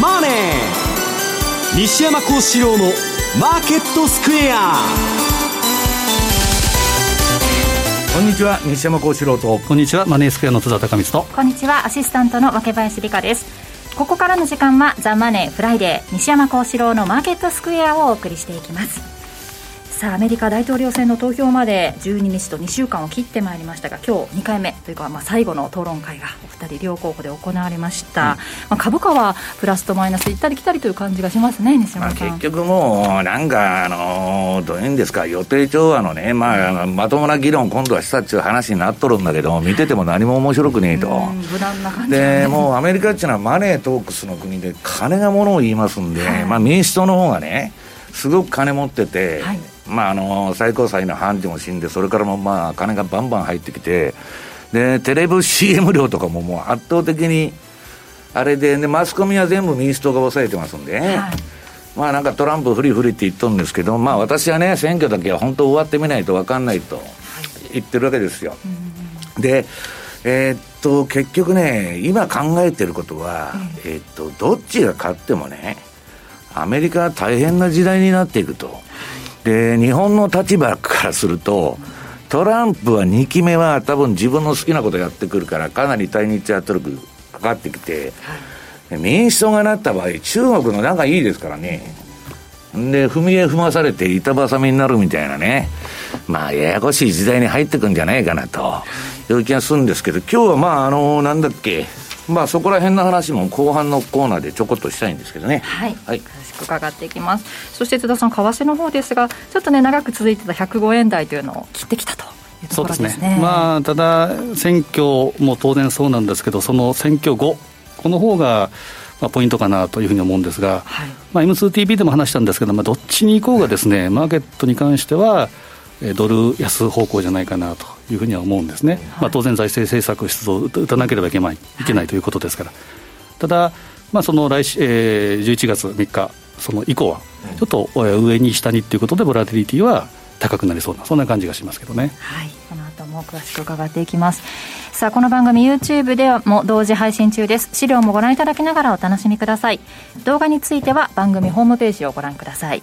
マネー」西山孝四郎の「マーケットスクエア」こんにちは。西山孝四郎と。こんにちは。マネースクエアの津田隆光と。こんにちは。アシスタントの若林理香です。ここからの時間は「ザ・マネーフライデー。西山孝四郎のマーケットスクエア」をお送りしていきますさあアメリカ大統領選の投票まで12日と2週間を切ってまいりましたが今日2回目というか、まあ、最後の討論会がお二人両候補で行われました、うん、まあ、株価はプラスとマイナス行ったり来たりという感じがしますね西山さん、まあ、結局もうなんかあのどういうんですか予定調和のね、まあ、まともな議論今度はしたっていう話になっとるんだけど見てても何も面白くねえと、無難な感じ、でもうアメリカっていうのはマネートークスの国で金がものを言いますんで、はい、まあ、民主党の方がねすごく金持ってて、はいまあ、あの最高裁の判事も死んで、それからもまあ金がバンバン入ってきて、でテレビ CM 料とかももう圧倒的にあれで、ね、マスコミは全部民主党が抑えてますんで、はい、まあなんかトランプ不利不利って言っとるんですけど、まあ私はね、選挙だけは本当終わってみないと分かんないと言ってるわけですよ。で、えー、っと、結局ね、今考えてることは、えー、っと、どっちが勝ってもね、アメリカは大変な時代になっていくと。で、日本の立場からすると、トランプは2期目は多分自分の好きなことやってくるから、かなり対日圧力かかってきて、民主党がなった場合、中国の仲いいですからね。で、踏み絵踏まされて板挟みになるみたいなね。まあ、ややこしい時代に入ってくんじゃないかなという気がするんですけど、今日はまあ、あの、なんだっけ、まあそこら辺の話も後半のコーナーでちょこっとしたいんですけどね。はい。はい、詳しく伺っていきます。そして津田さん、為替の方ですが、ちょっとね、長く続いてた105円台というのを切ってきたと。そうですね、まあ、ただ、選挙も当然そうなんですけど、その選挙後、この方がまあポイントかなというふうに思うんですが、はいまあ、M2TV でも話したんですけど、まあ、どっちに行こうがです、ね、マーケットに関しては、ドル安方向じゃないかなというふうには思うんですね、はい、まあ、当然、財政政策出動を打たなければいけないい。けないということですから、ただ、まあ、その来週、えー、11月3日、その以降は、ちょっと上に下にということで、ボラティリティは高くなりそうな、そんな感じがしますけどね。はい。この後も詳しく伺っていきます。さあこの番組 YouTube でも同時配信中です。資料もご覧いただきながらお楽しみください。動画については番組ホームページをご覧ください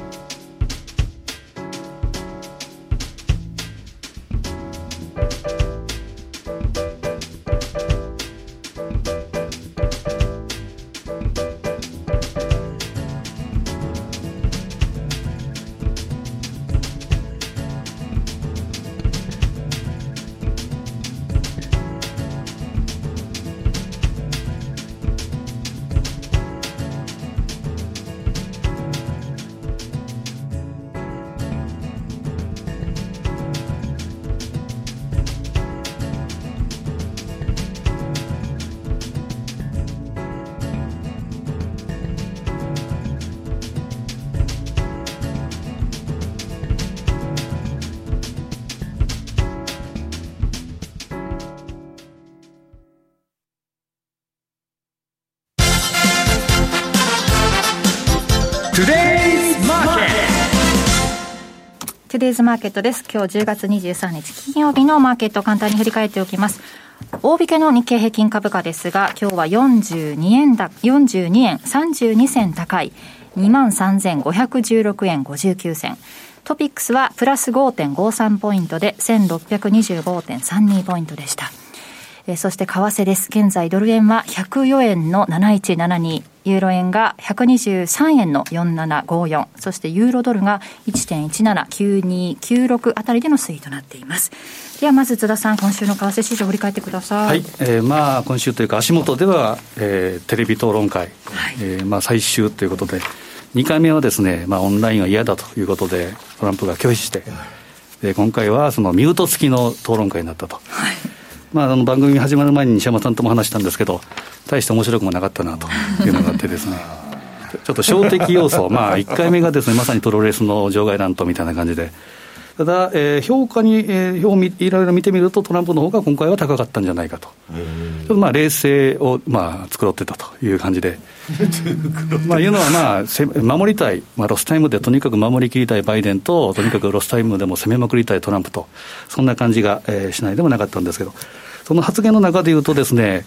ーズマーケットです。今日10月23日金曜日のマーケットを簡単に振り返っておきます。大引けの日経平均株価ですが、今日は42円だ、42円32銭高い、23,516円59銭。トピックスはプラス5.53ポイントで1625.32ポイントでした。えー、そして為替です。現在ドル円は104円の7172、ユーロ円が123円の4754、そしてユーロドルが1.179296あたりでの推移となっています。ではまず津田さん、今週の為替市場振り返ってください。はい、えー、まあ今週というか足元では、えー、テレビ討論会、はい、えー、まあ最終ということで、2回目はですね、まあオンラインは嫌だということで、トランプが拒否して、で今回はそのミュート付きの討論会になったと。はいまあ、あの番組始まる前に西山さんとも話したんですけど、大して面白くもなかったなというのがあってですね。ちょっとショー的要素、まあ、1回目がですねまさにプロレスの場外乱闘みたいな感じで。ただ、えー、評価に、えー、表いろいろ見てみると、トランプの方が今回は高かったんじゃないかと、ちょっとまあ冷静を、まあ、繕ってたという感じで、まあいうのは、まあ、守りたい、まあ、ロスタイムでとにかく守りきりたい。バイデンと、とにかくロスタイムでも攻めまくりたい。トランプと、そんな感じが、えー、しないでもなかったんですけど、その発言の中で言うとですね、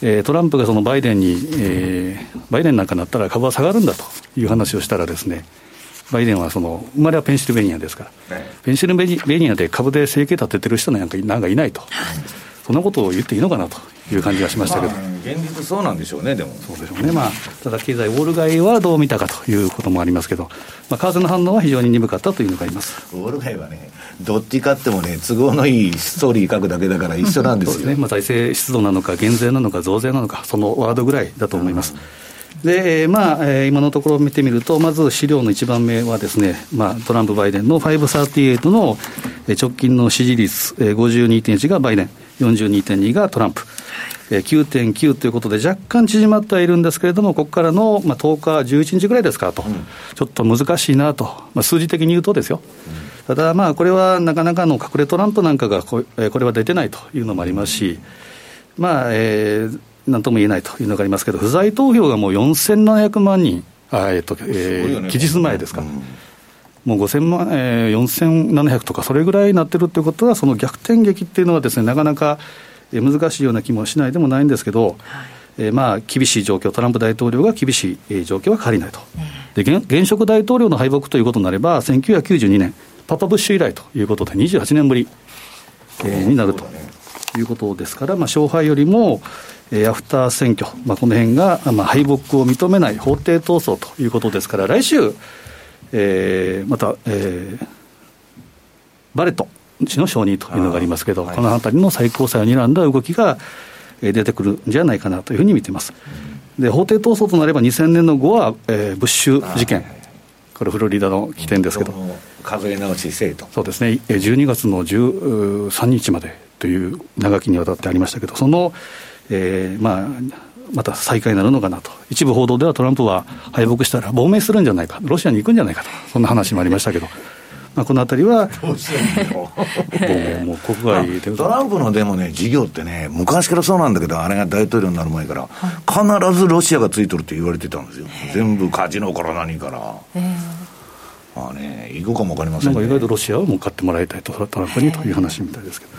えー、トランプがそのバイデンに、えー、バイデンなんかなったら株は下がるんだという話をしたらですね、バイデンはその生まれはペンシルベニアですから、ね、ペンシルベニアで株で生計立ててる人なんかなんかいないと、そんなことを言っていいのかなという感じがしましたけど、まあ、現実そうなんでしょうね、でも。そうでしょうね、まあ、ただ経済ウォール街はどう見たかということもありますけど、まあ、為替の反応は非常に鈍かったというのがあります。ウォール街はね、どっちかってもね、都合のいいストーリー書くだけだから一緒なんですよ、ね。まあ、財政出動なのか、減税なのか、増税なのか、そのワードぐらいだと思います。で、まあ、今のところ見てみると、まず資料の1番目はですね、まあ、トランプ・バイデンの538の直近の支持率52.1がバイデン、42.2がトランプ。9.9ということで、若干縮まってはいるんですけれども、ここからの、まあ、10日、11日ぐらいですかと、うん、ちょっと難しいなと、まあ、数字的に言うとですよ、うん、ただ、まあ、これはなかなかの隠れトランプなんかがこ、これは出てないというのもありますし、まあえー、なんとも言えないというのがありますけど、不在投票がもう4700万人、あえーとえー、期日前ですか。うん。もう5000万、えー、4700とか、それぐらいになってるってことは、その逆転劇っていうのはですね、なかなか難しいような気もしないでもないんですけど、はい、えー、まあ厳しい状況、トランプ大統領が厳しい状況は変わりないと、で現現職大統領の敗北ということになれば、1992年、パパブッシュ以来ということで、28年ぶり、えー、になると。いうことですから、まあ、勝敗よりも、えー、アフター選挙、まあ、この辺が、まあ、敗北を認めない法廷闘争ということですから、来週、えー、また、えー、バレット氏の承認というのがありますけど、はい、このあたりの最高裁を睨んだ動きが出てくるんじゃないかなというふうに見ています。で法廷闘争となれば2000年の後は、えー、ブッシュ事件、これフロリダの起点ですけど、数え直しそうですね、12月の13日までという長きにわたってありましたけど、その、えー、まあ、また再開になるのかなと、一部報道ではトランプは敗北したら亡命するんじゃないか、ロシアに行くんじゃないかと、そんな話もありましたけど。まあ、このあたりは、もうもう国外でトランプのでもね、事業ってね、昔からそうなんだけど、あれが大統領になる前から、必ずロシアがついとるって言われてたんですよ、全部カジノから何から。まあね、行くかも分かりません、ね、意外とロシアをもう買ってもらいたいと、トランプにという話みたいですけど。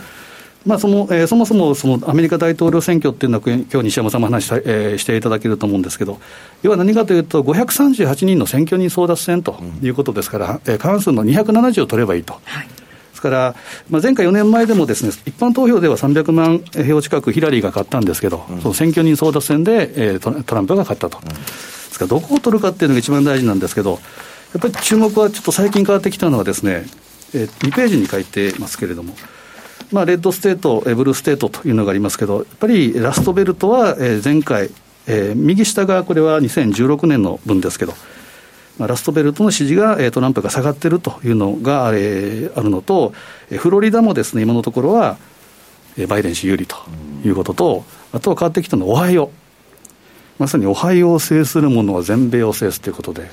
まあそのえー、そもそもそのアメリカ大統領選挙っていうのは、今日西山さんも話し,、えー、していただけると思うんですけど、要は何かというと、538人の選挙人争奪戦ということですから、うん、えー、過半数の270を取ればいいと。はい。ですから、まあ、前回4年前でもです、ね、一般投票では300万票近くヒラリーが勝ったんですけど、うん、その選挙人争奪戦で、えー、トランプが勝ったと、うん、ですからどこを取るかっていうのが一番大事なんですけど、やっぱり注目はちょっと最近変わってきたのはですね、えー、2ページに書いてますけれども、まあ、レッドステート、ブルーステートというのがありますけど、やっぱりラストベルトは前回、えー、右下がこれは2016年の分ですけど、まあ、ラストベルトの支持が、トランプが下がっているというのが、えー、あるのと、フロリダもですね、今のところは、バイデン氏有利ということと、あとは変わってきたのはオハイオ。まさにオハイオを制するものは全米を制すということで、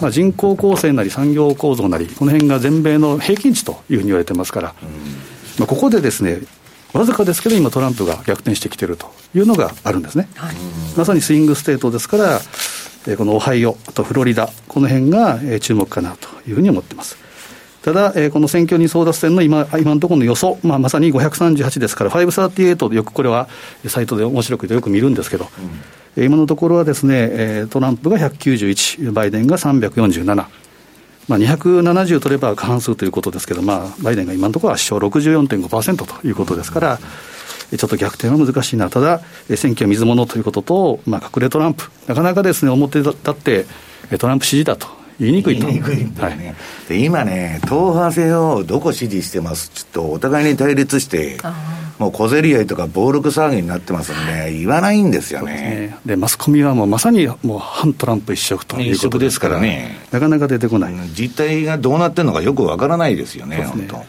まあ、人口構成なり産業構造なり、この辺が全米の平均値というふうに言われてますから、まあ、ここでですね、わずかですけど、今、トランプが逆転してきているというのがあるんですね。はい、まさにスイングステートですから、えこのオハイオ、あとフロリダ、この辺が、え注目かなというふうに思っています。ただ、えこの選挙人争奪戦の今今のところの予想、まあ、まさに538ですから、538でよくこれはサイトで面白くてよく見るんですけど、うん、今のところはですね、えトランプが191、バイデンが347。まあ、270取れば過半数ということですけど、まあ、バイデンが今のところは圧勝64.5%ということですから、ちょっと逆転は難しいな、ただ、選挙水物ということと、まあ、隠れトランプ、なかなかですね、表立って、トランプ支持だと言いにくいと。言いにくいんだよね、はい、今ね、党派制をどこ支持してます？ちょっとお互いに対立して、もう小競り合いとか暴力騒ぎになってますんで、言わないんですよね。で、ね、マスコミはもうまさにもう反トランプ一色ということですからね、なかなか出てこない。実態がどうなってるのかよくわからないですよね、本当。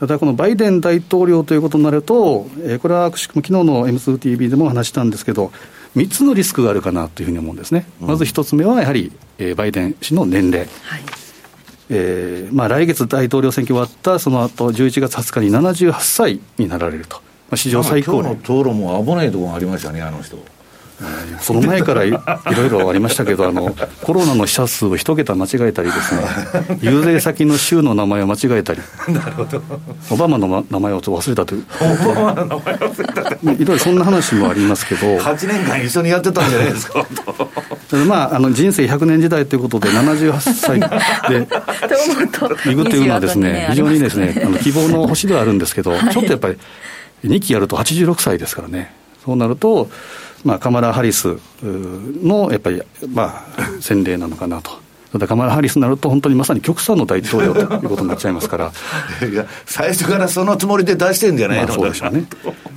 ただこのバイデン大統領ということになると、えー、これはくしくも昨日の M2TV でも話したんですけど、3つのリスクがあるかなというふうに思うんですね、うん、まず1つ目はやはり、えー、バイデン氏の年齢、はい。えーまあ、来月大統領選挙終わったその後11月20日に78歳になられると、まあ、史上最高齢。今日の討論も危ないところがありましたねあの人その前からいろいろありましたけどあの、コロナの死者数を一桁間違えたりですね、遊説先の州の名前を間違えたり、なるほど。オバマの名前を忘れたという、オバマの名前を忘れたいろいろそんな話もありますけど、8年間一緒にやってたんじゃないですか。まあ、あの人生100年時代ということで、78歳で行くというのはですね、非常にですね、あの希望の星ではあるんですけど、ちょっとやっぱり、2期やると86歳ですからね、そうなると、まあ、カマラ・ハリスのやっぱり、まあ、洗礼なのかなと。ただカマラ・ハリスになると、本当にまさに極左の大統領ということになっちゃいますから。いや、最初からそのつもりで出してんじゃないの、まあ、そうでしょうね、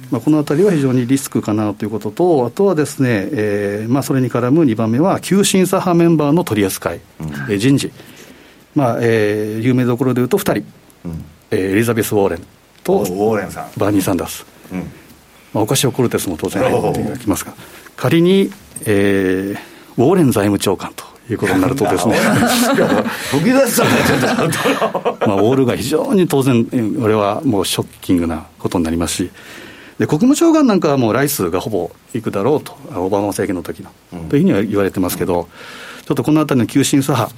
まあ、このあたりは非常にリスクかなということと、あとはですね、えーまあ、それに絡む2番目は、旧審査派メンバーの取り扱い、うん、えー、人事、まあえー、有名どころでいうと2人、うん。えー、エリザベス・ウォーレンとバーニー・サンダース。うんまあ、オカシオ・コルテスも当然入ってきますが、仮に、えー、ウォーレン財務長官ということになるとですね、吹き出したまあ、ウォールが非常に当然、俺はもうショッキングなことになりますし、で国務長官なんかはもうライスがほぼいくだろうと、オバマ政権の時の、というふうには言われてますけど、ちょっとこのあたりの急進左派、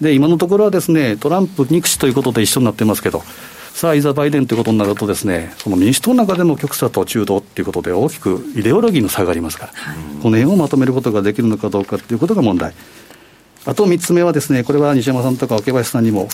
で今のところはですねトランプ、憎しということで一緒になってますけど、さあ、いざバイデンということになるとですね、その民主党の中でも極左と中道ということで大きくイデオロギーの差がありますから、はい、この辺をまとめることができるのかどうかということが問題。あと3つ目はですね、これは西山さんとか若林さんにも、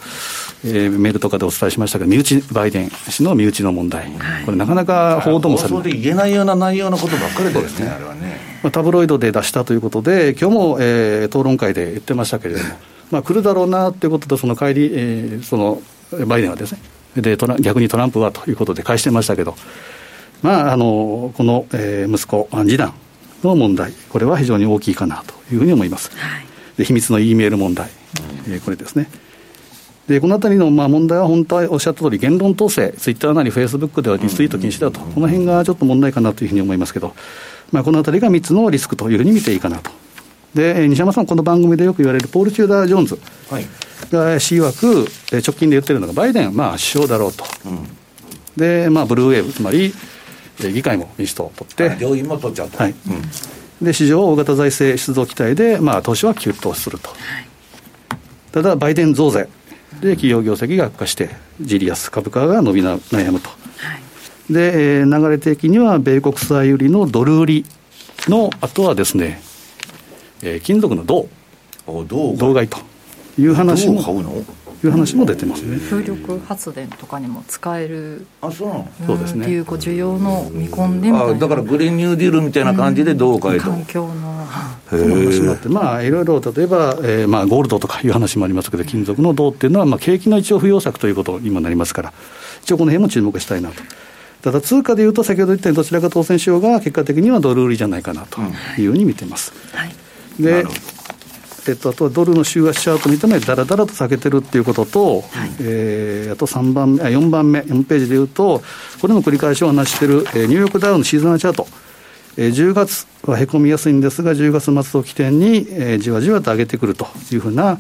えー、メールとかでお伝えしましたが、身内、バイデン氏の身内の問題、はい、これ、なかなか報道もされない。で言えないような内容のことばっかりですね、あれはね。まあ、タブロイドで出したということで、今日も、えー、討論会で言ってましたけれども、まあ、来るだろうなということで、その帰り、えー、そのバイデンはですね、でトラ逆にトランプはということで返してましたけど、まあ、あのこの、えー、息子、次男の問題、これは非常に大きいかなというふうに思います。はい、で秘密の E メール問題、えー、これですね。でこのあたりのまあ問題は本当はおっしゃった通り、言論統制、ツイッターなりフェイスブックではリツイート禁止だと、この辺がちょっと問題かなというふうに思いますけど、まあ、このあたりが3つのリスクというふうに見ていいかなと。で西山さん、この番組でよく言われるポール・チューダー・ジョーンズ、はい、が C 枠、直近で言ってるのが、バイデン、まあ、首相だろうと、うん、で、まあ、ブルーウェーブ、つまり議会も民主党を取って、両院も取っちゃうと、はい。うん、で市場大型財政出動期待で、まあ、投資は急騰すると、ただ、バイデン増税で企業業績が悪化して、ジリアス株価が伸び悩むと。で、えー、流れ的には米国債売りのドル売りのあとはですね、えー、金属の銅、銅買いという話も。いう話も出てますね。風力発電とかにも使える。あそうなの？そうですね。っていうこう需要の見込んでみたいな。だからグリーンニューディールみたいな感じでどうかいと、環境の。その話もあってまあいろいろ例えば、えー、まあゴールドとかいう話もありますけど金属の銅っていうのはまあ景気の一応不要策ということに今なりますから一応この辺も注目したいなと。ただ通貨でいうと先ほど言ったようにどちらか当選しようが結果的にはドル売りじゃないかなというふうに見てます、うんはい、でえっと、あとはドルの週足チャート見た目、だらだらと下げてるっていうことと、はい、えー、あと3番目、あ4番目、4ページでいうと、これの繰り返しを話している、えー、ニューヨークダウのシーズナルチャート、えー、10月はへこみやすいんですが、10月末を起点に、えー、じわじわと上げてくるというふうな、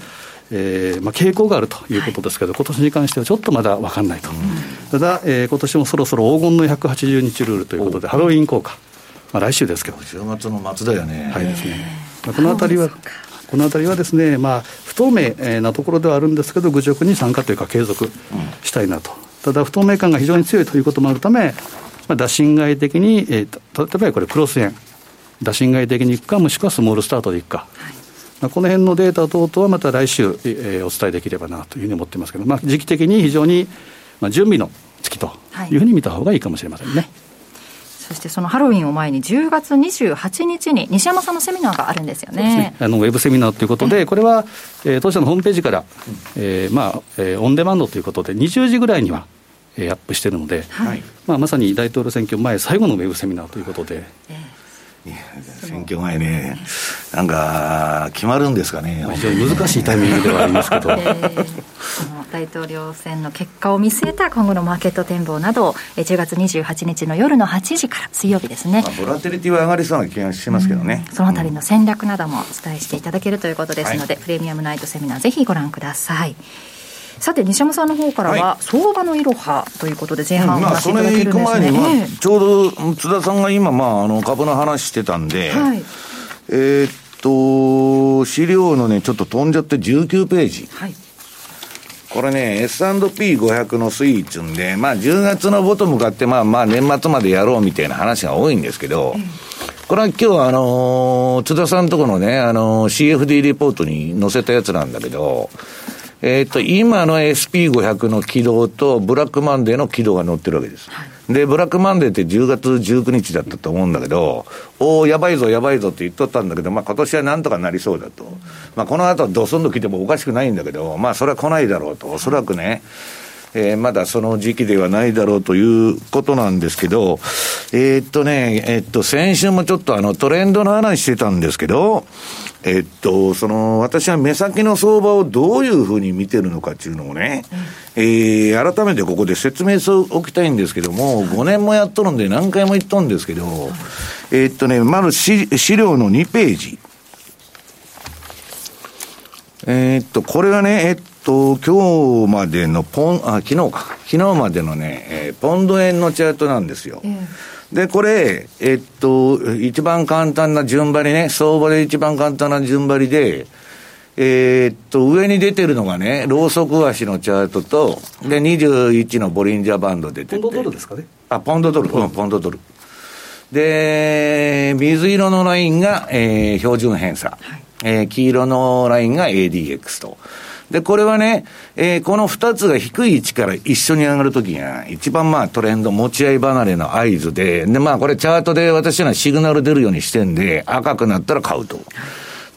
えーまあ、傾向があるということですけど、はい、今年に関してはちょっとまだ分かんないと、うん、ただ、えー、今年もそろそろ黄金の180日ルールということで、ハロウィン効果、まあ、来週ですけど、10月の末だよね。はいですね、まあ、このあたりはこのあたりはですね、まあ、不透明なところではあるんですけど、愚直に参加というか、継続したいなと、ただ、不透明感が非常に強いということもあるため、まあ、打診外的に、えー、例えばこれ、クロス円、打診外的にいくか、もしくはスモールスタートでいくか。まあ、この辺のデータ等々はまた来週、えー、お伝えできればなというふうに思ってますけど、まあ、時期的に非常に、まあ、準備の月というふうに見た方がいいかもしれませんね。はいそしてそのハロウィンを前に10月28日に西山さんのセミナーがあるんですよね。ねあのウェブセミナーということで、これは、えー、当社のホームページから、えー、まあ、えー、オンデマンドということで、20時ぐらいには、えー、アップしてるので、はい、まあ、まさに大統領選挙前最後のウェブセミナーということで。えー選挙前ね、なんか決まるんですかね、非常に難しいタイミングではありますけど、えー、大統領選の結果を見据えた今後のマーケット展望など、10月28日の夜の8時から水曜日ですね。まあ、ボラテリティは上がりそうな気がしますけどね。うん、そのあたりの戦略などもお伝えしていただけるということですので、はい、プレミアムナイトセミナーぜひご覧ください。さて西山さんの方からは、はい、相場のいろはということで前半お話しいただけるんですね、まあ、それ行く前に、まあ、ちょうど津田さんが今、まあ、あの株の話してたんで、はい、えー、っと資料のねちょっと飛んじゃって19ページ、はい、これね S&P500 の推移っうんで、まあ、10月のボトム買って、まあ、まあ年末までやろうみたいな話が多いんですけど、これは今日あのー、津田さんとこのね、あのー、CFD リポートに載せたやつなんだけど、えっ、ー、と、今の SP500 の軌道とブラックマンデーの軌道が乗ってるわけです。はい、で、ブラックマンデーって10月19日だったと思うんだけど、おお、やばいぞ、やばいぞって言っとったんだけど、まあ今年はなんとかなりそうだと。まあこの後ドスンと来てもおかしくないんだけど、まあそれは来ないだろうと。おそらくね、えー、まだその時期ではないだろうということなんですけど、えー、っとね、えー、っと、先週もちょっとあのトレンドの話してたんですけど、えっと、その、私は目先の相場をどういうふうに見てるのかっていうのをね、うん、えー、改めてここで説明しておきたいんですけども、5年もやっとるんで何回も言っとんですけど、えっとね、まず資料の2ページ。えー、っと、これはね、えっと、今日までのポン、あ、昨日か。昨日までのね、えー、ポンド円のチャートなんですよ。で、これ、えっと、一番簡単な順張りね、相場で一番簡単な順張りで、えー、っと、上に出てるのがね、ローソク足のチャートと、で、21のボリンジャーバンド出てて。ポンドドルですかねあ、ポンドドル、うん、ポンドドル。で、水色のラインが、えー、標準偏差。はいえー、黄色のラインが ADX と。で、これはね、えー、この二つが低い位置から一緒に上がるときが、一番まあトレンド持ち合い離れの合図で、で、まあこれチャートで私はシグナル出るようにしてんで、赤くなったら買うと。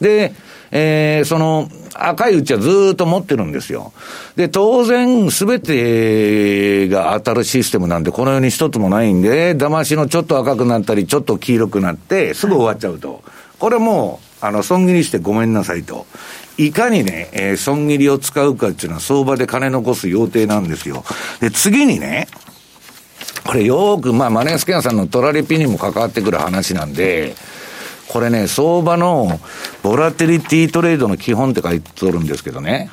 で、えー、その、赤いうちはずっと持ってるんですよ。で、当然、すべてが当たるシステムなんで、このように一つもないんで、騙しのちょっと赤くなったり、ちょっと黄色くなって、すぐ終わっちゃうと。これもう、あの、損切りしてごめんなさいと。いかにね、えー、損切りを使うかっていうのは相場で金残す要定なんですよ。で、次にね、これよーく、まあ、マネースキャンさんのトラリピにも関わってくる話なんで、これね、相場のボラテリティトレードの基本って書いておるんですけどね。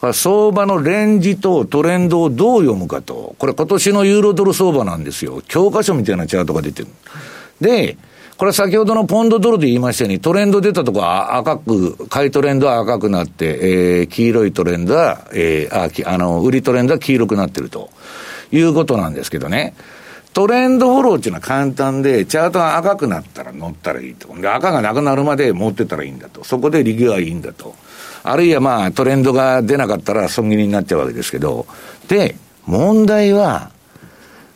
はい、相場のレンジとトレンドをどう読むかと。これ今年のユーロドル相場なんですよ。教科書みたいなチャートが出てる。で、これ先ほどのポンドドルで言いましたように、トレンド出たとこは赤く、買いトレンドは赤くなって、えー、黄色いトレンドは、えー、あ、あの、売りトレンドは黄色くなってるということなんですけどね。トレンドフォローっていうのは簡単で、チャートが赤くなったら乗ったらいいと。で、赤がなくなるまで持ってたらいいんだと。そこで利ギはいいんだと。あるいはまあ、トレンドが出なかったら損切りになっちゃうわけですけど。で、問題は、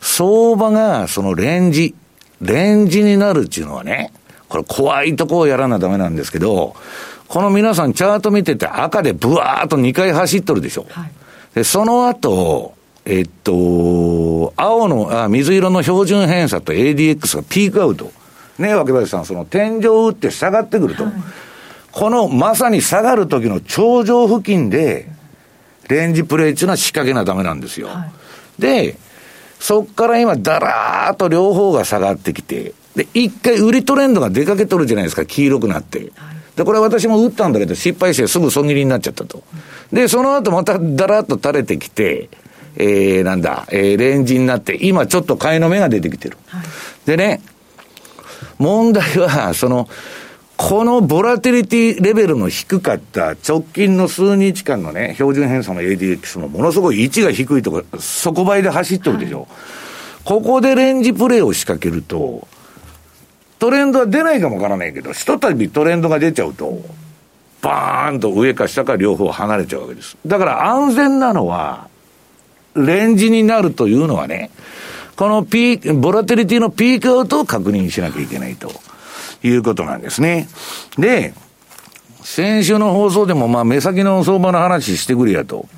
相場がそのレンジ、レンジになるっていうのはね、これ怖いとこをやらなダメなんですけど、この皆さんチャート見てて赤でブワーっと2回走っとるでしょ。はい、で、その後、えっと、青の、あ、水色の標準偏差と ADX がピークアウト。ね、若林さん、その天井を打って下がってくると。はい、このまさに下がる時の頂上付近で、レンジプレイっていうのは仕掛けなダメなんですよ。はい、で、そっから今、だらーっと両方が下がってきて、で、一回売りトレンドが出かけとるじゃないですか、黄色くなって。で、これ私も打ったんだけど、失敗してすぐ損切りになっちゃったと。で、その後まただらっと垂れてきて、えー、なんだ、えー、レンジになって、今ちょっと買いの目が出てきてる。はい、でね、問題は、その、このボラテリティレベルの低かった直近の数日間のね、標準偏差の ADX もものすごい位置が低いところ、底倍で走ってるでしょ。はい、ここでレンジプレイを仕掛けると、トレンドは出ないかもわからないけど、ひとたびトレンドが出ちゃうと、バーンと上か下か両方離れちゃうわけです。だから安全なのは、レンジになるというのはね、このピーボラテリティのピークアウトを確認しなきゃいけないと。いうことなんですね。で、先週の放送でも、まあ、目先の相場の話してくれやと。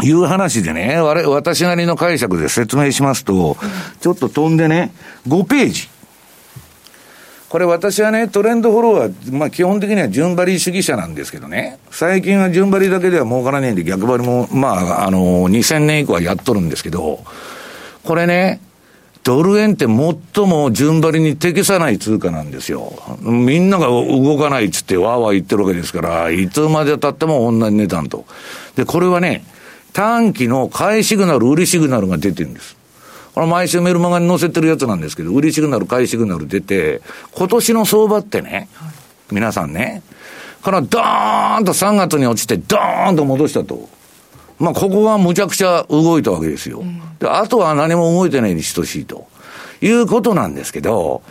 いう話でね、私なりの解釈で説明しますと、ちょっと飛んでね、5ページ。これ私はね、トレンドフォローは、まあ基本的には順張り主義者なんですけどね、最近は順張りだけでは儲からないんで逆張りも、まあ、あの、2000年以降はやっとるんですけど、これね、ドル円って最も順張りに適さない通貨なんですよ。みんなが動かないっつってわーわー言ってるわけですから、いつまで経っても同じ値段と。で、これはね、短期の買いシグナル、売りシグナルが出てるんです。これ毎週メルマガに載せてるやつなんですけど、売りシグナル、買いシグナル出て、今年の相場ってね、皆さんね、このドーンと3月に落ちて、ドーンと戻したと。まあ、ここはむちゃくちゃ動いたわけですよ。で、あとは何も動いてないに等しいと。いうことなんですけど、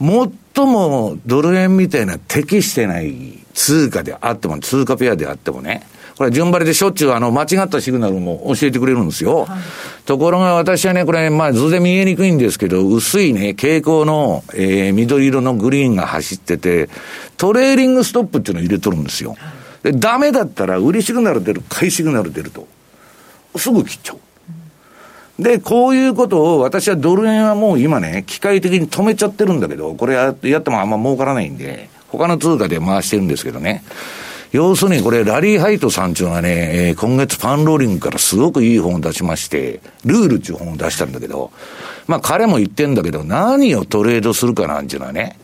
最もドル円みたいな適してない通貨であっても、通貨ペアであってもね、これ順張りでしょっちゅうあの間違ったシグナルも教えてくれるんですよ。はい、ところが私はね、これ、まあ図で見えにくいんですけど、薄いね、蛍光の、えー、緑色のグリーンが走ってて、トレーリングストップっていうのを入れとるんですよ。で、ダメだったら売りシグナル出る、買いシグナル出ると。すぐ切っちゃう。で、こういうことを私はドル円はもう今ね、機械的に止めちゃってるんだけど、これやってもあんま儲からないんで、他の通貨で回してるんですけどね。要するにこれ、ラリー・ハイトさんっていうのはね、えー、今月パンローリングからすごくいい本を出しまして、ルールっていう本を出したんだけど、まあ彼も言ってんだけど、何をトレードするかなんていうのはね、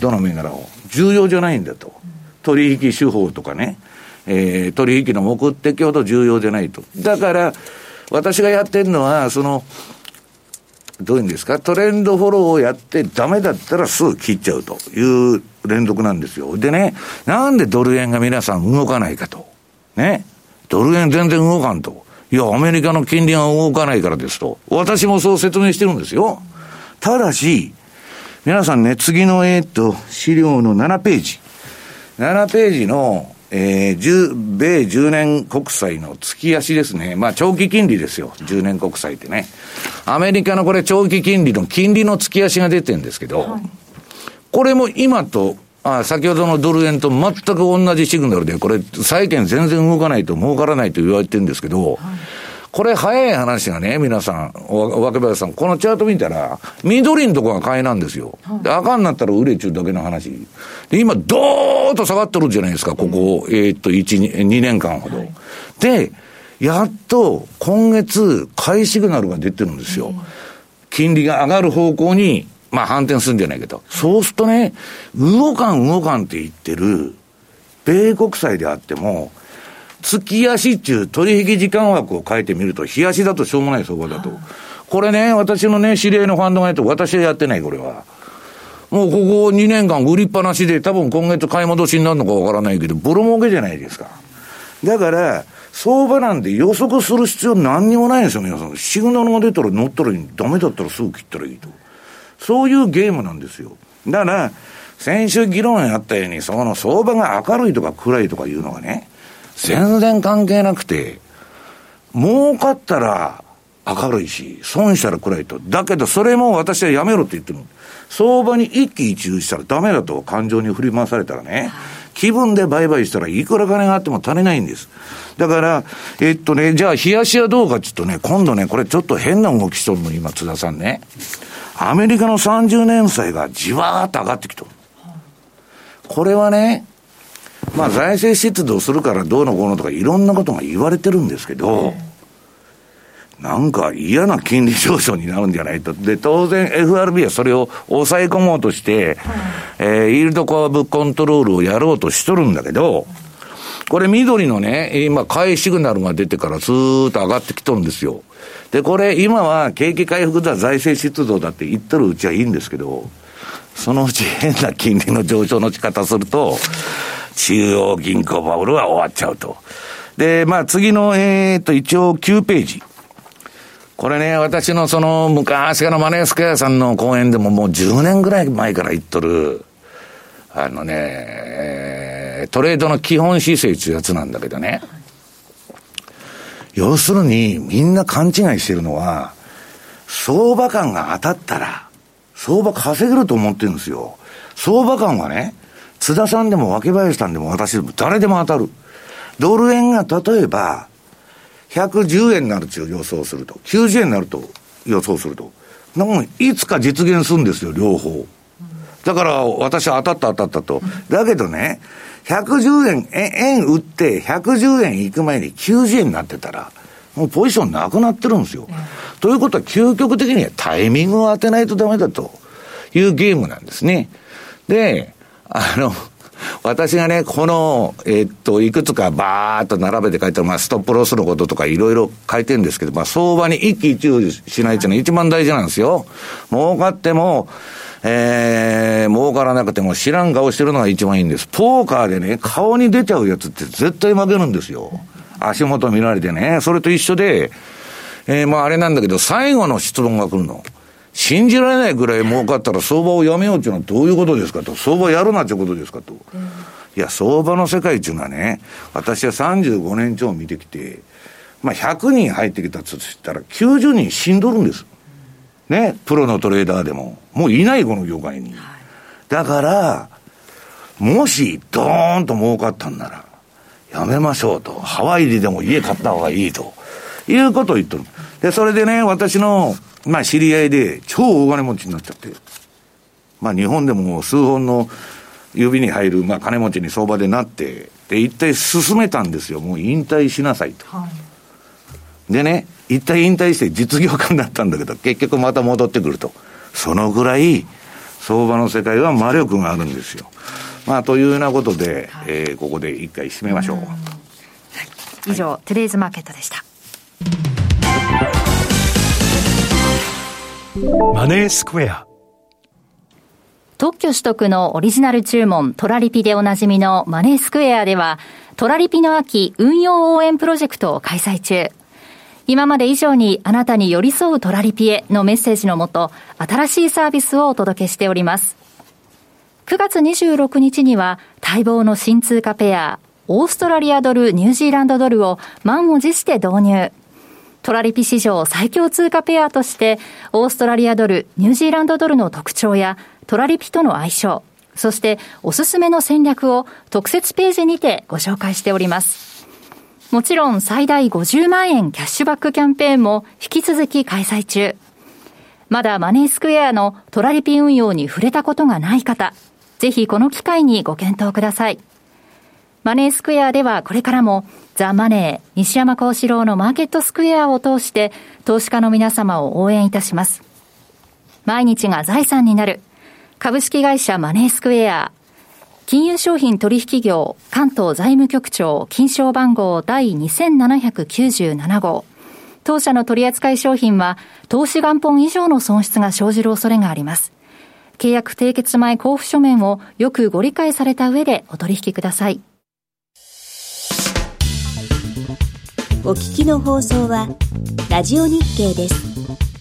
どの銘柄を、重要じゃないんだと。取引手法とかね、えー、取引の目的ほど重要じゃないと。だから、私がやってるのは、その、どういうんですか、トレンドフォローをやってダメだったらすぐ切っちゃうという連続なんですよ。でね、なんでドル円が皆さん動かないかと。ね。ドル円全然動かんと。いや、アメリカの金利が動かないからですと。私もそう説明してるんですよ。ただし、皆さんね、次の、えっと、資料の7ページ。7ページの、えー、米10年国債の月足ですね。まあ、長期金利ですよ。10年国債ってね。アメリカのこれ長期金利の金利の月足が出てるんですけど、はい、これも今と、あ先ほどのドル円と全く同じシグナルで、これ、債券全然動かないと儲からないと言われてるんですけど、はいこれ早い話がね、皆さん、若林さん、このチャート見たら、緑のとこが買いなんですよ。で、赤になったら売れちゅうだけの話。で、今、どーっと下がってるじゃないですか、ここ、えー、っと、1、2年間ほど。はい、で、やっと、今月、買いシグナルが出てるんですよ。金利が上がる方向に、まあ反転するんじゃないけど。そうするとね、動かん動かんって言ってる、米国債であっても、月足っていう取引時間枠を変えてみると、日足だとしょうもない相場だと。これね、私のね、知り合いのファンドがやって、私はやってない、これは。もうここ2年間売りっぱなしで、多分今月買い戻しになるのかわからないけど、ボロ儲けじゃないですか。だから、相場なんで予測する必要何にもないんですよ、皆さん。シグナルが出たら乗ったらいい。ダメだったらすぐ切ったらいいと。そういうゲームなんですよ。だから、先週議論やったように、その相場が明るいとか暗いとかいうのがね、全然関係なくて、儲かったら明るいし、損したら暗いと。だけど、それも私はやめろって言ってる。相場に一喜一憂したらダメだと感情に振り回されたらね、気分で売買したらいくら金があっても足りないんです。だから、えっとね、じゃあ、冷やしはどうかちょっとね、今度ね、これちょっと変な動きしとるの、今、津田さんね。アメリカの30年債がじわーっと上がってきとる。これはね、まあ財政出動するからどうのこうのとかいろんなことが言われてるんですけど、なんか嫌な金利上昇になるんじゃないと。で、当然 FRB はそれを抑え込もうとして、えー、イールドカーブコントロールをやろうとしとるんだけど、これ緑のね、今買いシグナルが出てからずーっと上がってきとるんですよ。で、これ今は景気回復だ、財政出動だって言ってるうちはいいんですけど、そのうち変な金利の上昇の仕方すると、中央銀行バブルは終わっちゃうと。で、まあ次の、えっ、と、一応9ページ。これね、私のその昔からマネースクエアさんの講演でももう10年ぐらい前から言っとる、あのね、トレードの基本姿勢っていうやつなんだけどね。要するに、みんな勘違いしてるのは、相場感が当たったら、相場稼げると思ってるんですよ。相場感はね、津田さんでも若林さんでも私でも誰でも当たる。ドル円が例えば、110円になると予想すると、90円になると予想すると、なんいつか実現するんですよ、両方。だから私は当たった当たったと。だけどね、110円、円売って110円行く前に90円になってたら、もうポジションなくなってるんですよ。ということは究極的にはタイミングを当てないとダメだというゲームなんですね。で、あの、私がね、この、えっと、いくつかバーっと並べて書いてる、まあ、ストップロスのこととかいろいろ書いてるんですけど、まあ、相場に一喜一憂しないっていうのは一番大事なんですよ。儲かっても、えー、儲からなくても知らん顔してるのが一番いいんです。ポーカーでね、顔に出ちゃうやつって絶対負けるんですよ。足元見られてね。それと一緒で、えー、まああれなんだけど、最後の質問が来るの。信じられないぐらい儲かったら相場をやめようっていうのはどういうことですかと。相場やるなっていうことですかと。うん、いや、相場の世界っていうのはね、私は35年超見てきて、まあ100人入ってきたとしたら90人死んどるんです。ね、プロのトレーダーでも。もういない、この業界に。だから、もし、ドーンと儲かったんなら、やめましょうと。ハワイででも家買った方がいいと。いうことを言っとる。で、それでね、私の、まあ知り合いで超大金持ちになっちゃって。まあ日本でも数本の指に入る、まあ金持ちに相場でなって、で、一体進めたんですよ。もう引退しなさいと。はい、でね、一体引退して実業家になったんだけど、結局また戻ってくると。そのぐらい、相場の世界は魔力があるんですよ。まあ、というようなことで、はい、えー、ここで一回締めましょう。うはい、以上、はい、トゥデイズマーケットでした。マネースクエア。特許取得のオリジナル注文、トラリピでおなじみのマネースクエアでは、トラリピの秋運用応援プロジェクトを開催中。今まで以上にあなたに寄り添うトラリピへのメッセージのもと、新しいサービスをお届けしております。9月26日には待望の新通貨ペア、オーストラリアドル、ニュージーランドドルを満を持して導入。トラリピ史上最強通貨ペアとして、オーストラリアドル、ニュージーランドドルの特徴や、トラリピとの相性、そしておすすめの戦略を特設ページにてご紹介しております。もちろん最大50万円キャッシュバックキャンペーンも引き続き開催中。まだマネースクエアのトラリピ運用に触れたことがない方、ぜひこの機会にご検討ください。マネースクエアではこれからもザ・マネー西山幸四郎のマーケットスクエアを通して投資家の皆様を応援いたします。毎日が財産になる株式会社マネースクエア金融商品取引業関東財務局長金賞番号第2797号当社の取扱い商品は投資元本以上の損失が生じる恐れがあります。契約締結前交付書面をよくご理解された上でお取引ください。お聞きの放送は、ラジオ日経です。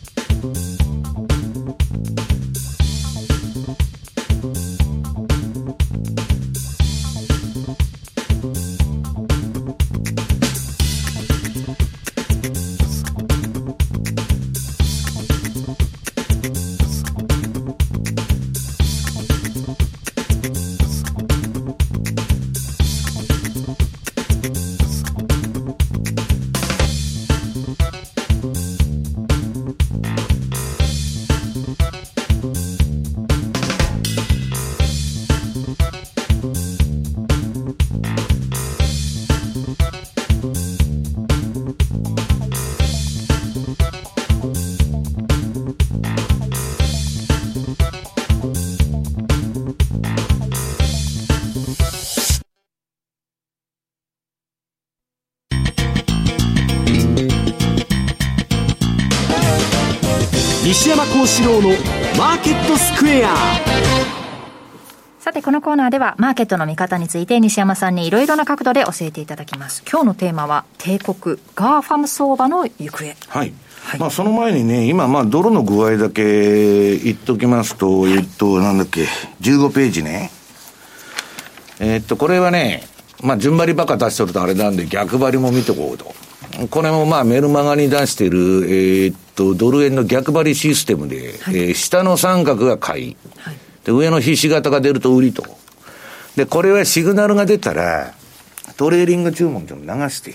西山幸四郎のマーケットスクエアさて、このコーナーでは、マーケットの見方について、西山さんにいろいろな角度で教えていただきます。今日のテーマは、帝国、 GAFAM 相場の行方。はい。はい、まあ、その前にね、今、まあ、ドルの具合だけ言っときますと、えっと、なんだっけ、15ページね。えっと、これはね、まあ、順張りばっか出しとるとあれなんで、逆張りも見てこうと。これもまあメルマガに出している、えー、っと、ドル円の逆張りシステムで、はい、えー、下の三角が買い、はい、で、上のひし形が出ると売りと。で、これはシグナルが出たら、トレーリング注文っていうのを流して、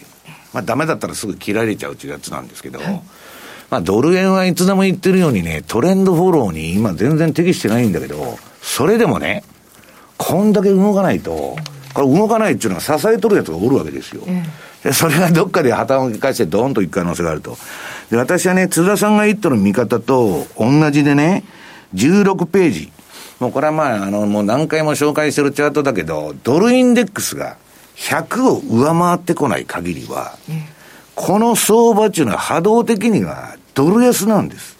まあダメだったらすぐ切られちゃうっていうやつなんですけど、はい、まあドル円はいつでも言ってるようにね、トレンドフォローに今全然適してないんだけど、それでもね、こんだけ動かないと、これ動かないっていうのは支えとるやつがおるわけですよ。でそれがどっかで破綻をきかしてドーンといく可能性があると。で、私はね、津田さんが言っとる見方と同じでね、16ページ。もうこれはまあ、あの、もう何回も紹介してるチャートだけど、ドルインデックスが100を上回ってこない限りは、この相場っていうのは波動的にはドル安なんです。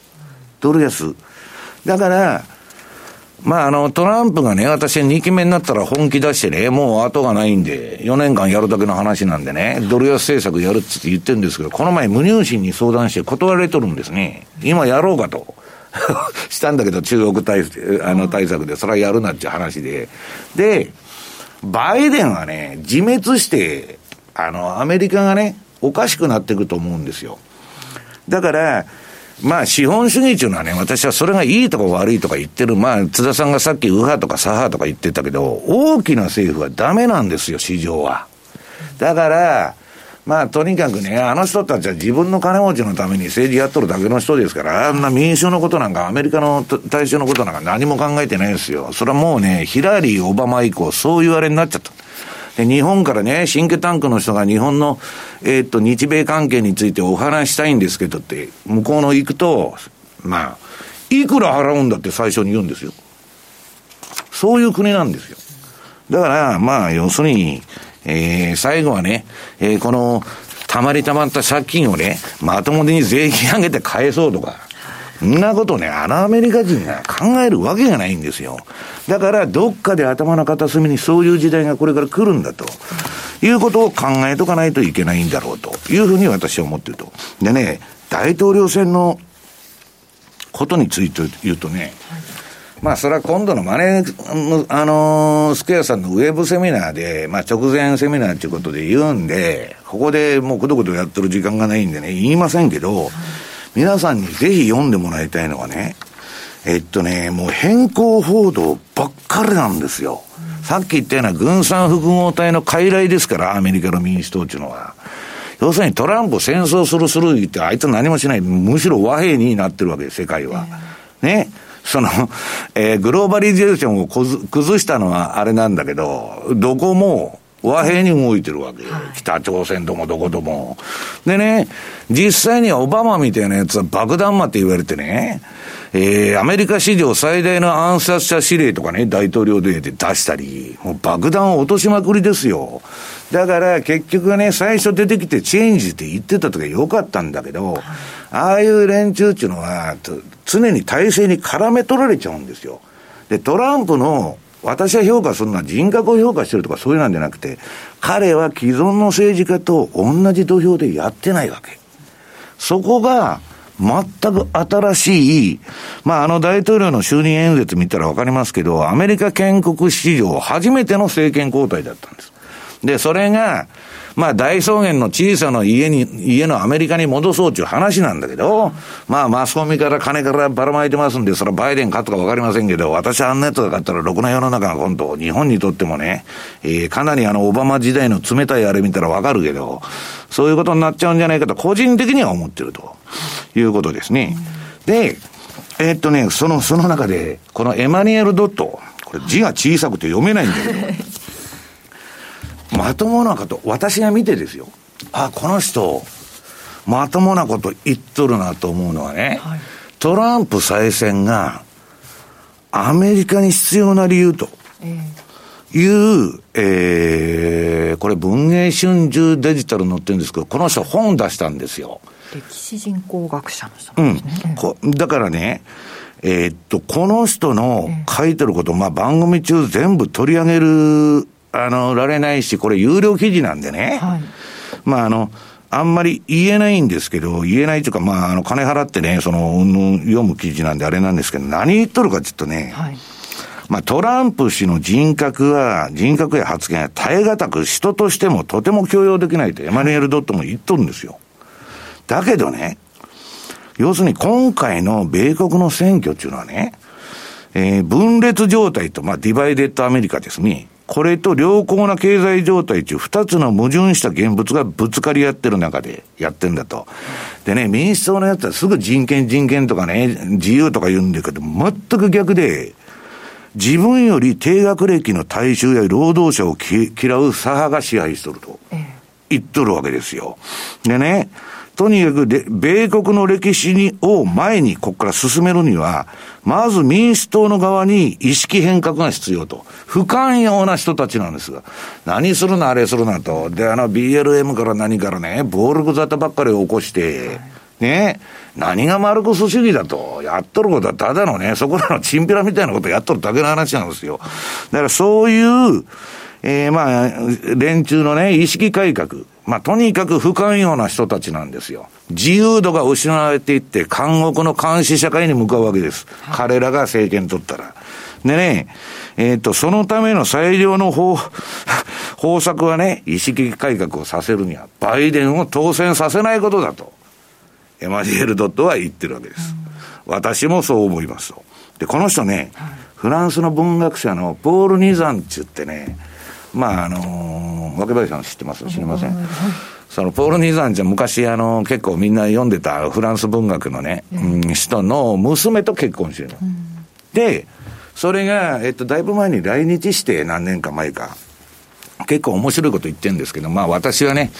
ドル安。だから、まあ、あの、トランプがね、私2期目になったら本気出してね、もう後がないんで、4年間やるだけの話なんでね、ドル安政策やるって言ってるんですけど、この前無入信に相談して断られとるんですね。今やろうかと。したんだけど、中国対あの対策で、それはやるなっていう話で。で、バイデンはね、自滅して、あの、アメリカがね、おかしくなっていくと思うんですよ。だから、まあ、資本主義っていうのはね、私はそれがいいとか悪いとか言ってる、まあ、津田さんがさっき右派とか左派とか言ってたけど、大きな政府はダメなんですよ、市場は。だから、まあ、とにかくね、あの人たちは自分の金持ちのために政治やっとるだけの人ですから、あんな民主のことなんか、アメリカの大衆のことなんか何も考えてないですよ。それはもうね、ヒラリー、オバマ以降、そういうあれになっちゃった。で、日本からね、シンクタンクの人が日本の、えー、っと、日米関係についてお話したいんですけどって、向こうの行くと、まあ、いくら払うんだって最初に言うんですよ。そういう国なんですよ。だから、まあ、要するに、えー、最後はね、えー、この、たまりたまった借金をね、まともに税金上げて返そうとか、んなことね、あのアメリカ人が考えるわけがないんですよ。だから、どっかで頭の片隅にそういう時代がこれから来るんだと。いうことを考えとかないといけないんだろうというふうに私は思ってると。でね、大統領選のことについて言うとね、まあ、それは今度のマネー、あのー、スクエアさんのウェブセミナーで、まあ、直前セミナーということで言うんで、ここでもうくどくどやってる時間がないんでね、言いませんけど、皆さんにぜひ読んでもらいたいのはね、えっとね、もう変更報道ばっかりなんですよ。さっき言ったような軍産複合体の傀儡ですから、アメリカの民主党っていうのは。要するにトランプ戦争するする言って、あいつ何もしない。むしろ和平になってるわけです、世界は。ね。その、えー、グローバリゼーションを崩したのはあれなんだけど、どこも、和平に動いてるわけよ。北朝鮮ともどことも。でね、実際にはオバマみたいなやつは爆弾魔って言われてね、えー、アメリカ史上最大の暗殺者指令とかね、大統領で出したり、もう爆弾を落としまくりですよ。だから結局ね、最初出てきてチェンジって言ってた時は良かったんだけど、ああいう連中っていうのは、常に体制に絡め取られちゃうんですよ。で、トランプの私は評価するのは人格を評価してるとかそういうなんじゃなくて、彼は既存の政治家と同じ土俵でやってないわけ。そこが、全く新しい、まあ、あの大統領の就任演説見たらわかりますけど、アメリカ建国史上初めての政権交代だったんです。で、それが、まあ大草原の小さな家に、家のアメリカに戻そうという話なんだけど、まあマスコミから金からばらまいてますんで、それはバイデン勝つかわかりませんけど、私あんなやつが勝ったらろくな世の中が今度、日本にとってもね、えー、かなりあのオバマ時代の冷たいあれ見たらわかるけど、そういうことになっちゃうんじゃないかと個人的には思ってるということですね。で、えー、っとね、その、その中で、このエマニュエル・ドット、これ字が小さくて読めないんだけど、まともなこと、私が見てですよ。あ、この人、まともなこと言っとるなと思うのはね、はい、トランプ再選が、アメリカに必要な理由という、えー、これ文藝春秋デジタル載ってるんですけど、この人本出したんですよ。歴史人口学者の人ですね。うん。だからね、えー、っと、この人の書いてること、まあ番組中全部取り上げるあの、られないし、これ有料記事なんでね。はい、まあ、あの、あんまり言えないんですけど、言えないというか、まあ、あの、金払ってね、その、読む記事なんであれなんですけど、何言っとるかって言うとね、はい、まあ、トランプ氏の人格は、人格や発言は耐え難く、人としてもとても許容できないと、エマニュエル・ドットも言っとるんですよ。だけどね、要するに今回の米国の選挙っていうのはね、えー、分裂状態と、まあ、ディバイデッドアメリカですね。これと良好な経済状態中、二つの矛盾した現物がぶつかり合ってる中でやってんだと。でね、民主党のやつはすぐ人権人権とかね、自由とか言うんだけど、全く逆で、自分より低学歴の大衆や労働者を嫌う左派が支配しとると言っとるわけですよ。でね、とにかくで、米国の歴史にを前にここから進めるには、まず民主党の側に意識変革が必要と。不寛容な人たちなんですが。何するな、あれするなと。で、あの BLM から何からね、暴力沙汰ばっかり起こして、ね、何がマルクス主義だと。やっとることはただのね、そこらのチンピラみたいなことやっとるだけの話なんですよ。だからそういう、えー、まあ、連中のね、意識改革。まあ、とにかく不寛容な人たちなんですよ。自由度が失われていって、監獄の監視社会に向かうわけです。はい、彼らが政権取ったら。でね、えっ、ー、と、そのための最良の方、方策はね、意識改革をさせるには、バイデンを当選させないことだと、エマニエル・ドットは言ってるわけです。うん、私もそう思いますと。で、この人ね、はい、フランスの文学者のポール・ニザンチュってね、まあ、あのー、若林さん知ってます？知りません？そのポール・ニザンちゃん、昔、あの、結構みんな読んでたフランス文学のね、うん、人の娘と結婚してるの。うん、で、それが、えっと、だいぶ前に来日して何年か前か。結構面白いこと言ってるんですけど、まあ私はね、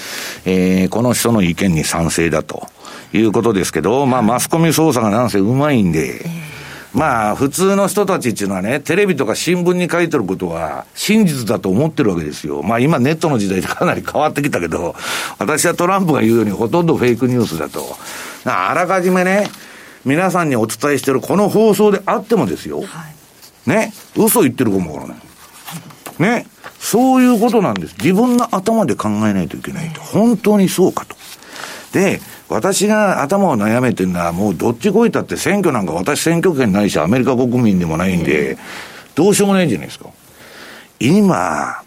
えー、この人の意見に賛成だということですけど、まあマスコミ操作がなんせうまいんで、えーまあ、普通の人たちっていうのはね、テレビとか新聞に書いてることは真実だと思ってるわけですよ。まあ今ネットの時代でかなり変わってきたけど、私はトランプが言うようにほとんどフェイクニュースだと。あらかじめね、皆さんにお伝えしてるこの放送であってもですよ。はい、ね、嘘言ってるかもわからない。ね、そういうことなんです。自分の頭で考えないといけないと。本当にそうかと。で、私が頭を悩めてるのは、もうどっちこいたって選挙なんか私選挙権ないし、アメリカ国民でもないんで、どうしようもないんじゃないですか。今、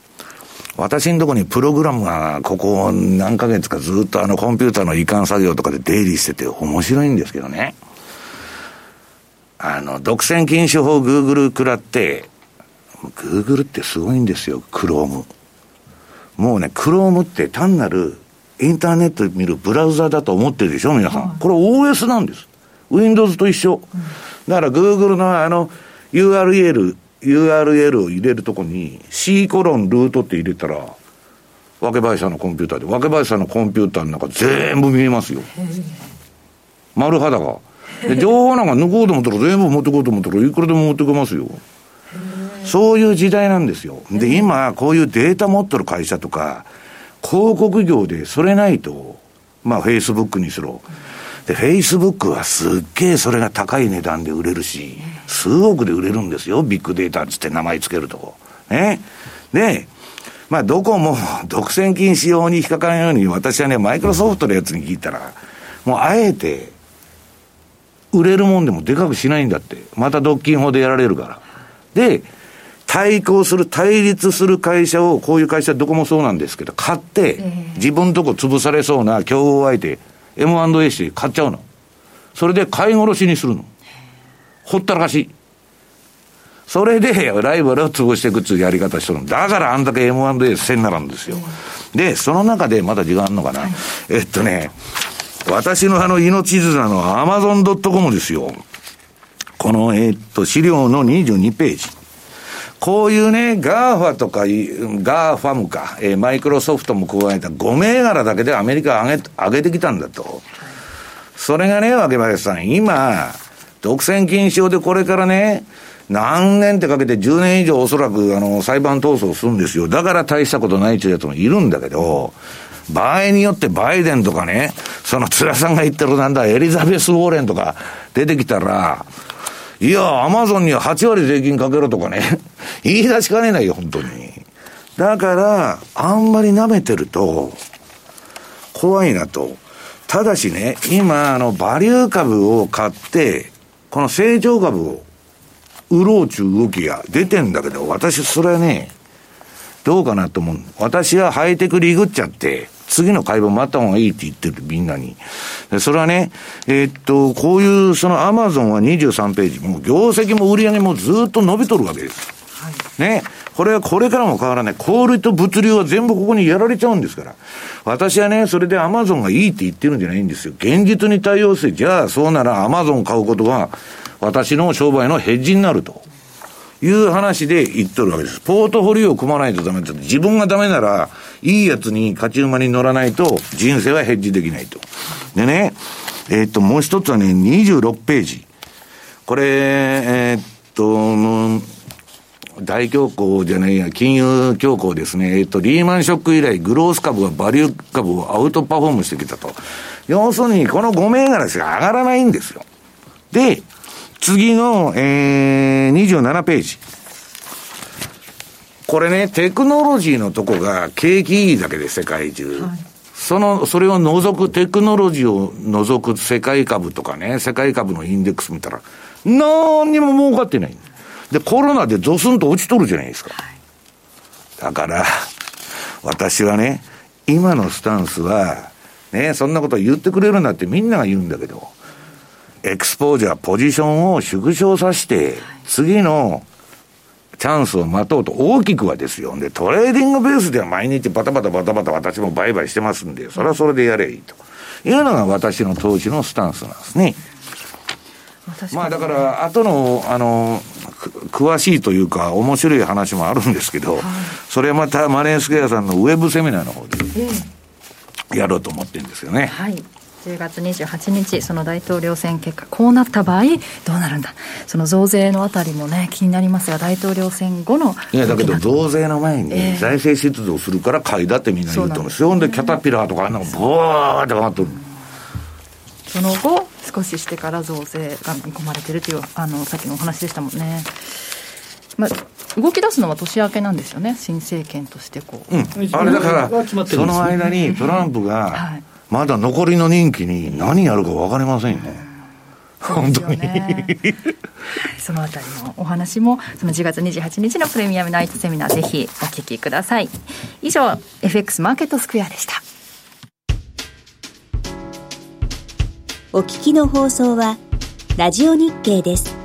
私のとこにプログラムがここ何ヶ月かずっとあのコンピューターの移管作業とかで出入りしてて面白いんですけどね。あの、独占禁止法グーグル食らって、グーグルってすごいんですよ、クローム。もうね、クロームって単なるインターネットで見るブラウザだと思ってるでしょ、皆さん。これ OS なんです。Windows と一緒。だから Google のあの URL、URL を入れるとこに C コロンルートって入れたら、若林さんのコンピューターで、若林さんのコンピューターの中全部見えますよ。丸裸が。で、情報なんか抜こうと思ったら全部持ってこうと思ったらいくらでも持ってこますよ。そういう時代なんですよ。で、今、こういうデータ持ってる会社とか、広告業でそれないと、まあ、フェイスブックにしろ。で、フェイスブックはすっげえそれが高い値段で売れるし、数億で売れるんですよ。ビッグデータつって名前つけるとこ。ね。で、まあ、どこも独占禁止用に引っかからないように、私はね、マイクロソフトのやつに聞いたら、もうあえて、売れるもんでもでかくしないんだって。また独禁法でやられるから。で、対抗する、対立する会社を、こういう会社どこもそうなんですけど、買って、自分のとこ潰されそうな競合相手、M&A して買っちゃうの。それで買い殺しにするの。ほったらかし。それでライバルを潰していくっていうやり方してるの。だからあんだけ M&A せんならんですよ。で、その中でまだ時間あるのかな。はい、えっとね、私のあの命綱の Amazon.com ですよ。この、えっと、資料の22ページ。こういうね、 GAFA とか、 GAFAM か、えー、マイクロソフトも加えた5銘柄だけでアメリカ上げ、上げてきたんだと。それがね、若林さん、今、独占禁止法でこれからね、何年ってかけて10年以上おそらくあの裁判闘争するんですよ。だから大したことないっていうやつもいるんだけど、場合によってバイデンとかね、その津田さんが言ってるなんだ、エリザベス・ウォーレンとか出てきたら、いや、アマゾンには8割税金かけろとかね、言い出しかねないよ、本当に。だから、あんまり舐めてると、怖いなと。ただしね、今、あの、バリュー株を買って、この成長株を売ろうちゅう動きが出てんだけど、私、それはね、どうかなと思う。私はハイテクリグっちゃって、次の会話待った方がいいって言ってる、みんなに。それはね、えー、っと、こういう、そのアマゾンは23ページ、もう業績も売り上げもずっと伸びとるわけです。はい、ね。これはこれからも変わらない。小売と物流は全部ここにやられちゃうんですから。私はね、それでアマゾンがいいって言ってるんじゃないんですよ。現実に対応して、じゃあそうならアマゾン買うことが私の商売のヘッジになると。いう話で言っとるわけです。ポートフォリオを組まないとダメだ自分がダメなら、いいやつに勝ち馬に乗らないと、人生はヘッジできないと。でね、えー、っと、もう一つはね、26ページ。これ、えー、っと、大恐慌じゃないや、金融恐慌ですね。えっと、リーマンショック以来、グロース株はバリュー株をアウトパフォームしてきたと。要するに、この5銘柄しか上がらないんですよ。で、次の、えー、27ページ。これね、テクノロジーのとこが景気いいだけで世界中。はい、その、それを除く、テクノロジーを除く世界株とかね、世界株のインデックス見たら、何にも儲かってない。で、コロナでゾスンと落ちとるじゃないですか。はい、だから、私はね、今のスタンスは、ね、そんなこと言ってくれるんだってみんなが言うんだけど、エクスポージャー、ポジションを縮小させて、次のチャンスを待とうと大きくはですよ。で、トレーディングベースでは毎日バタバタバタバタ私も売買してますんで、それはそれでやればいいと。いうのが私の投資のスタンスなんですね。まあだから、後の、あの、詳しいというか、面白い話もあるんですけど、はい、それはまたマネースクエアさんのウェブセミナーの方で、やろうと思ってるんですよね。はい10月28日、その大統領選結果、こうなった場合、どうなるんだ、その増税のあたりもね、気になりますが、大統領選後のいや、だけど増税の前に、財政出動するから買いだってみんな言うと思う。んです。よ、で、キャタピラーとか、あんなの、ぼーって上がってる。その後、少ししてから増税が見込まれてるという、あのさっきのお話でしたもんね。まあ、動き出すのは年明けなんですよね、新政権としてこう。うん、あれだから、その間にトランプが、はいまだ残りの任期に何やるか分かりませんよ。本当に、そのあたりのお話もその10月28日のプレミアムナイトセミナーぜひお聞きください。以上 FX マーケットスクエアでした。お聞きの放送はラジオ日経です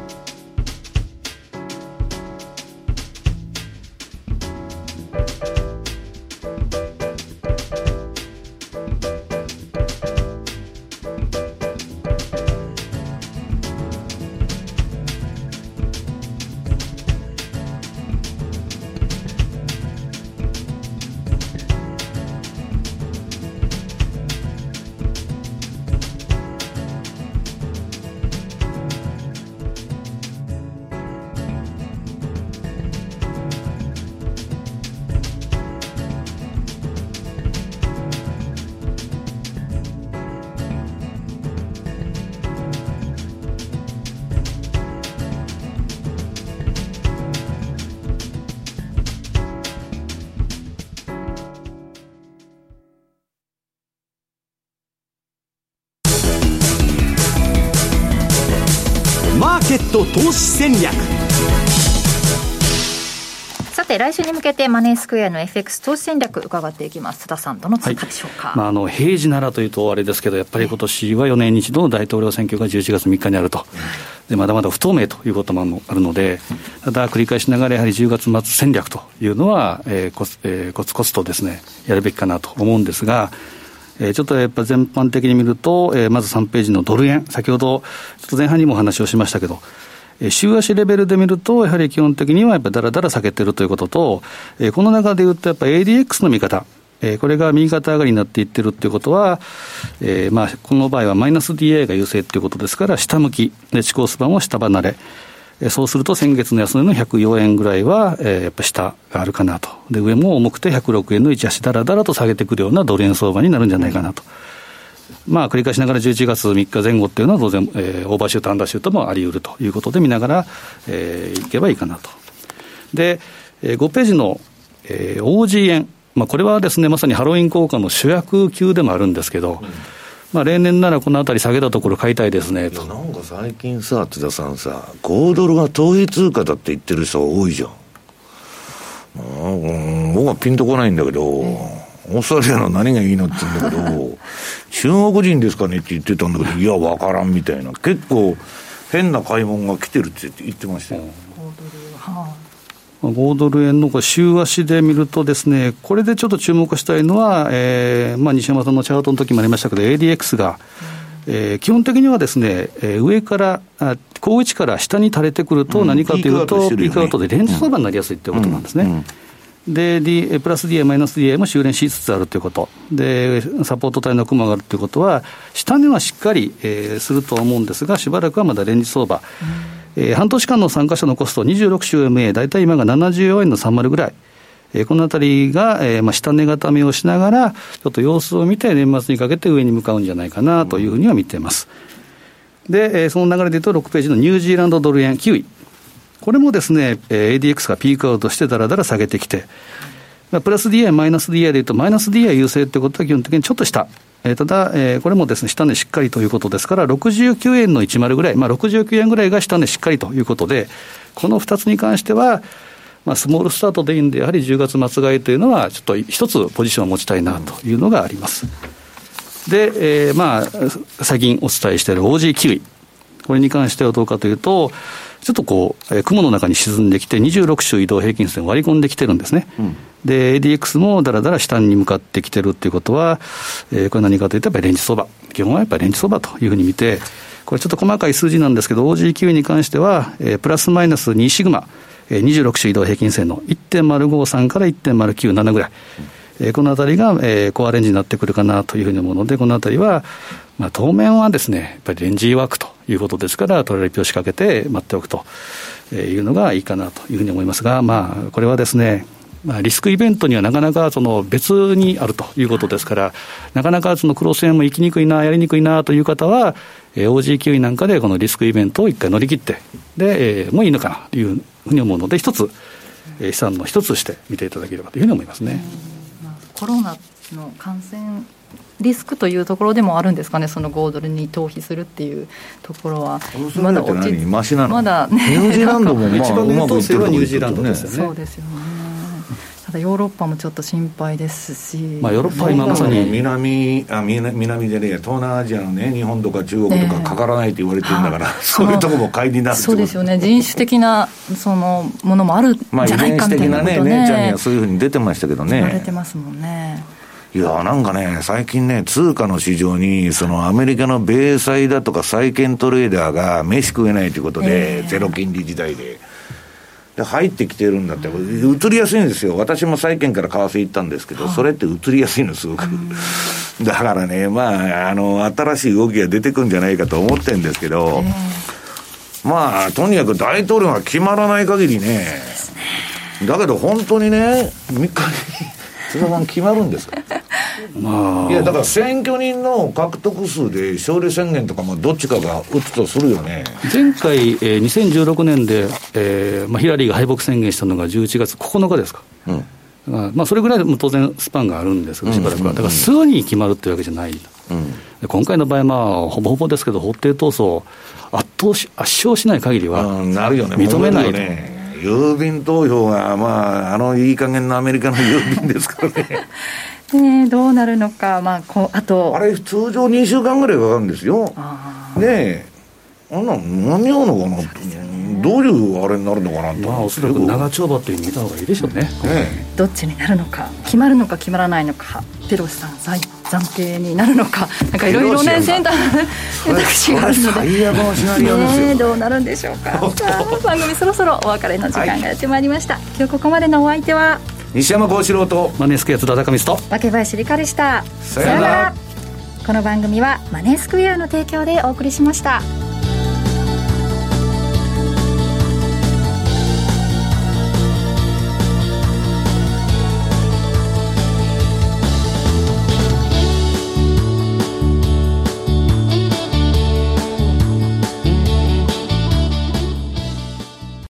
ト投資戦略。さて来週に向けてマネースクエアの FX 投資戦略伺っていきます。津田さんどの追加でしょうか、はい、まあ、あの平時ならというとあれですけどやっぱり今年は4年に一度の大統領選挙が11月3日にあると、でまだまだ不透明ということもあるのでただ繰り返しながらやはり10月末戦略というのは、えーコツえー、コツコツとですねやるべきかなと思うんですがえー、ちょっとやっぱ全般的に見ると、えー、まず3ページのドル円、先ほど、ちょっと前半にもお話をしましたけど、えー、週足レベルで見ると、やはり基本的にはやっぱだらだら下げてるということと、えー、この中でいうと、やっぱ ADX の見方、え、これが右肩上がりになっていってるっていうことは、えー、まあ、この場合はマイナス DA が優勢っていうことですから、下向き、で、地高スパンは下離れ。そうすると先月の安値の104円ぐらいは、えー、やっぱ下があるかなと。で、上も重くて106円の一足だらだらと下げてくるようなドル円相場になるんじゃないかなと。まあ、繰り返しながら11月3日前後っていうのは当然、えー、オーバーシュート、アンダーシュートもあり得るということで見ながら、えー、いけばいいかなと。で、えー、5ページの、えー、OG 円。まあ、これはですね、まさにハロウィン効果の主役級でもあるんですけど、うんまあ、例年ならこのあたり下げたところ買いたいですねと。なんか最近さ、津田さんさ、5ドルが統一通貨だって言ってる人が多いじゃん。うん、僕はピンとこないんだけど、オーストラリアの何がいいのって言うんだけど、中国人ですかねって言ってたんだけど、いや、わからんみたいな。結構、変な買い物が来てるって言ってましたよ。5ドル円の週足で見るとですね、これでちょっと注目したいのは、えーまあ、西山さんのチャートの時もありましたけど、ADX が、えー、基本的にはですね、えー、上からあ、高位置から下に垂れてくると、何かというと、ピークアウトでレンジ相場になりやすいということなんですね。で、D、プラス DA、マイナス DA も修練しつつあるということ、で、サポート帯の雲があるということは、下値はしっかり、えー、すると思うんですが、しばらくはまだレンジ相場、うん、えー、半年間の参加者のコスト、26週 MA、大体今が74円の30ぐらい。えー、このあたりが、えーまあ、下値固めをしながら、ちょっと様子を見て、年末にかけて上に向かうんじゃないかなというふうには見ています。で、えー、その流れでいうと、6ページのニュージーランドドル円9位。これもですね、ADX がピークアウトしてだらだら下げてきて、まあプラス DI、マイナス DI でいうと、マイナス DI 優勢ってことは基本的にちょっと下。えー、ただ、えー、これもですね、下値しっかりということですから、69円の10ぐらい、まあ、69円ぐらいが下値しっかりということで、この2つに関しては、まあ、スモールスタートでいいんで、やはり10月末買いというのは、ちょっと一つポジションを持ちたいなというのがあります。で、えー、まあ、最近お伝えしている OG キウイ。これに関してはどうかというと、ちょっとこう、えー、雲の中に沈んできて、26週移動平均線割り込んできてるんですね。うん、で、ADX もだらだら下に向かってきてるっていうことは、えー、これ何かというと、やっぱりレンジ相場。基本はやっぱりレンジ相場というふうに見て、これちょっと細かい数字なんですけど、OG9 に関しては、えー、プラスマイナス2シグマ、えー、26種移動平均線の1.053から1.097ぐらい。えー、このあたりが、えー、コアレンジになってくるかなというふうに思うので、このあたりは、まあ、当面はですね、やっぱりレンジワークということですから、トラリピを仕掛けて待っておくというのがいいかなというふうに思いますが、まあ、これはですね、まあ、リスクイベントにはなかなかその別にあるということですから、なかなかそのクロス円も行きにくいな、やりにくいなという方は、えー、OG キウイなんかでこのリスクイベントを一回乗り切って、で、えー、もういいのかなというふうに思うので、一つ、えー、資産の一つとして見ていただければというふうに思いますね。まあ、コロナの感染リスクというところでもあるんですかね、その5ドルに逃避するっていうところは、まだ落ちまだ、ね、ニュージーランドも、まあ、一番優等生はニュージーランドですよね。そうですよね。ただヨーロッパもちょっと心配ですし、まあ、ヨーロッパは今まさに南あ南南でね東南アジアのね日本とか中国とかかからないと言われてるんだから、そういうところも買いになるそうですよね。人種的なそのものもあるんじゃないかみたいなこと、ね、まあ、遺伝子的なね姉ちゃんにはそういうふうに出てましたけどね。言われてますもんねいやなんかね、最近ね、通貨の市場に、そのアメリカの米債だとか債券トレーダーが飯食えないということで、えー、ゼロ金利時代で。で入ってきてるんだって、移りやすいんですよ、私も債券から為替行ったんですけど、それって移りやすいの、すごく。だからね、まあ、あの、新しい動きが出てくるんじゃないかと思ってるんですけど、まあ、とにかく大統領が決まらない限りね、だけど本当にね、3日に、津田さん決まるんです。かまあ、いやだから選挙人の獲得数で勝利宣言とかもどっちかが打つとするよね。前回、えー、2016年で、えーまあ、ヒラリーが敗北宣言したのが11月9日ですか、うん。まあ、それぐらいも当然スパンがあるんですが、しばらくは、だからすぐに決まるっていうわけじゃない、うん、今回の場合、まあ、ほぼほぼですけど、法廷闘争、圧倒し圧勝しない限りは、なるよね、認めないと。ね。郵便投票が、まあ、あのいい加減なアメリカの郵便ですからね。ね、どうなるのか、まあ、こあと。あれ、通常2週間ぐらいかかるんですよ。ねえ、あんな間に合うのかな、どういうあれになるのかなと、まあ、おそらく長丁場という見た方がいいでしょうね、ねどっちになるのか、決まるのか決まらないのか、ペロシさん、暫定になるのか、なんかいろいろね、選択肢があるので、最悪のシナリオですよ、ね、どうなるんでしょうか、番組そろそろお別れの時間がやってまいりました。はい、今日ここまでのお相手は西山幸四郎とマネースクエア津田高光と若林理香でした。さよなら。この番組はマネースクエアの提供でお送りしました。